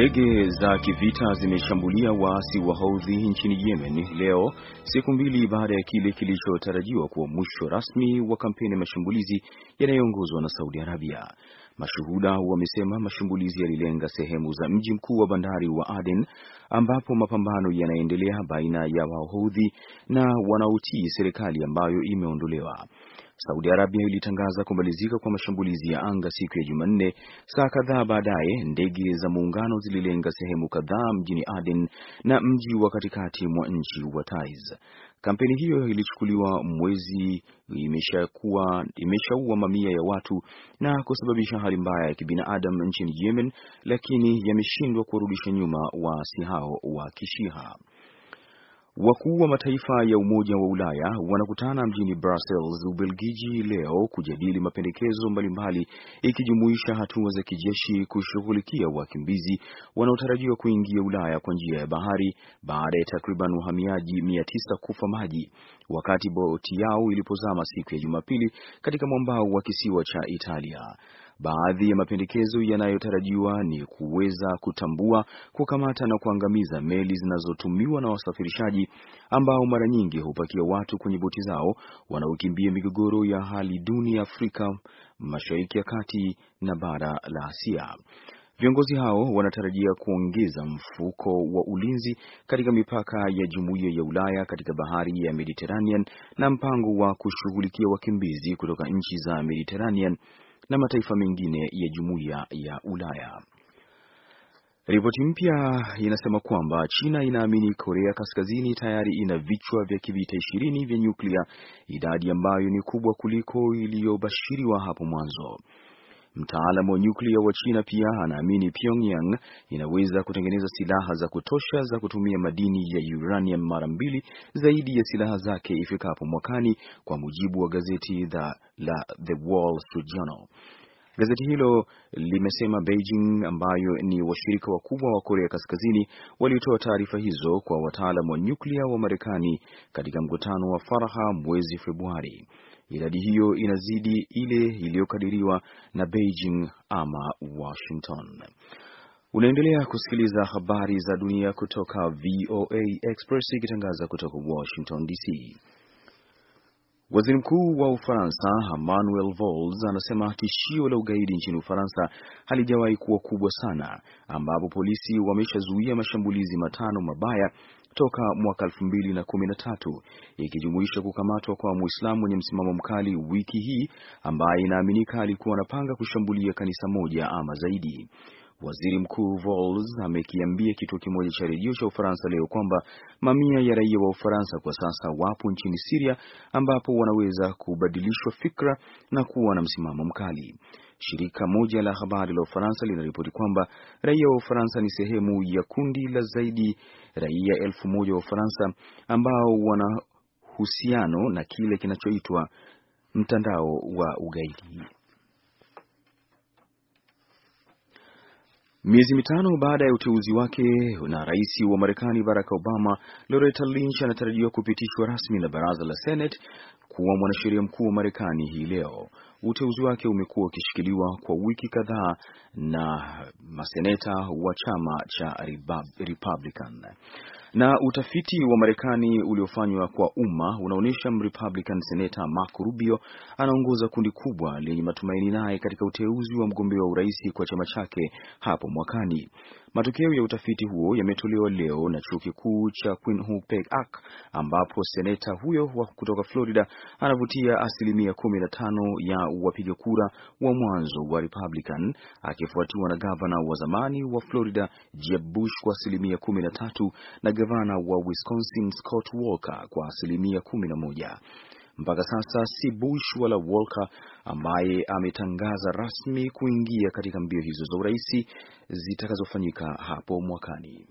Ndege za kivita zimeshambulia waasi wa Houthi nchini Yemen leo, siku mbili baada ya kile kilichotarajiwa kuwa mwisho rasmi wa kampeni ya mashambulizi yanayoongozwa na Saudi Arabia. Mashuhuda wamesema mashambulizi yalilenga sehemu za mji mkuu wa bandari wa Aden ambapo mapambano yanaendelea baina ya Wahouthi na wanaotii serikali ambayo imeondolewa. Saudi Arabia ilitangaza kumalizika kwa mashambulizi ya anga siku ya Jumanne. Saa kadhaa baadaye, ndege za muungano zililenga sehemu kadhaa mjini Aden na mji wa katikati mwa nchi wa Taiz. Kampeni hiyo ilichukuliwa mwezi, imeshakuwa imeshaua mamia ya watu na kusababisha hali mbaya ya kibinadamu nchini Yemen, lakini yameshindwa kurudisha nyuma waasi hao wa Kishiha. Wakuu wa mataifa ya Umoja wa Ulaya wanakutana mjini Brussels, Ubelgiji leo kujadili mapendekezo mbalimbali ikijumuisha hatua za kijeshi kushughulikia wakimbizi wanaotarajiwa kuingia Ulaya kwa njia ya bahari baada ya takriban wahamiaji mia tisa kufa maji wakati boti yao ilipozama siku ya Jumapili katika mwambao wa kisiwa cha Italia. Baadhi ya mapendekezo yanayotarajiwa ni kuweza kutambua, kukamata na kuangamiza meli zinazotumiwa na wasafirishaji ambao mara nyingi hupakia watu kwenye boti zao wanaokimbia migogoro ya hali duni ya Afrika, Mashariki ya Kati na bara la Asia. Viongozi hao wanatarajia kuongeza mfuko wa ulinzi katika mipaka ya Jumuiya ya Ulaya katika bahari ya Mediterranean na mpango wa kushughulikia wakimbizi kutoka nchi za Mediterranean na mataifa mengine ya Jumuiya ya Ulaya. Ripoti mpya inasema kwamba China inaamini Korea Kaskazini tayari ina vichwa vya kivita ishirini vya nyuklia, idadi ambayo ni kubwa kuliko iliyobashiriwa hapo mwanzo. Mtaalamu wa nyuklia wa China pia anaamini Pyongyang inaweza kutengeneza silaha za kutosha za kutumia madini ya uranium mara mbili zaidi ya silaha zake ifikapo mwakani, kwa mujibu wa gazeti la, la The Wall Street Journal. Gazeti hilo limesema Beijing, ambayo ni washirika wakubwa wa Korea Kaskazini, walitoa taarifa hizo kwa wataalamu wa nyuklia wa Marekani katika mkutano wa faraha mwezi Februari. Idadi hiyo inazidi ile iliyokadiriwa na Beijing ama Washington. Unaendelea kusikiliza habari za dunia kutoka VOA Express ikitangaza kutoka Washington DC. Waziri Mkuu wa Ufaransa Emmanuel Valls anasema tishio la ugaidi nchini Ufaransa halijawahi kuwa kubwa sana, ambapo polisi wameshazuia mashambulizi matano mabaya toka mwaka elfu mbili na kumi na tatu ikijumuisha kukamatwa kwa Muislamu mwenye msimamo mkali wiki hii ambaye inaaminika alikuwa anapanga kushambulia kanisa moja ama zaidi. Waziri Mkuu Valls amekiambia kituo kimoja cha redio cha Ufaransa leo kwamba mamia ya raia wa Ufaransa kwa sasa wapo nchini Siria ambapo wanaweza kubadilishwa fikra na kuwa na msimamo mkali. Shirika moja la habari la Ufaransa linaripoti kwamba raia wa Ufaransa ni sehemu ya kundi la zaidi raia elfu moja wa Ufaransa ambao wana uhusiano na kile kinachoitwa mtandao wa ugaidi. Miezi mitano baada ya uteuzi wake na rais wa Marekani Barack Obama, Loretta Lynch anatarajiwa kupitishwa rasmi na baraza la Senate kuwa mwanasheria mkuu wa Marekani hii leo. Uteuzi wake umekuwa ukishikiliwa kwa wiki kadhaa na maseneta wa chama cha Republican. Na utafiti wa Marekani uliofanywa kwa umma unaonyesha Republican Senator Marco Rubio anaongoza kundi kubwa lenye matumaini naye katika uteuzi wa mgombea wa urais kwa chama chake hapo mwakani. Matokeo ya utafiti huo yametolewa leo na chuo kikuu cha Quinnipiac ambapo seneta huyo wa kutoka Florida anavutia asilimia kumi na tano ya wapiga kura wa mwanzo wa Republican akifuatiwa na gavana wa zamani wa Florida Jeb Bush kwa asilimia kumi na tatu na gavana wa Wisconsin Scott Walker kwa asilimia kumi na moja. Mpaka sasa si Bush wala Walker ambaye ametangaza rasmi kuingia katika mbio hizo za urais zitakazofanyika hapo mwakani.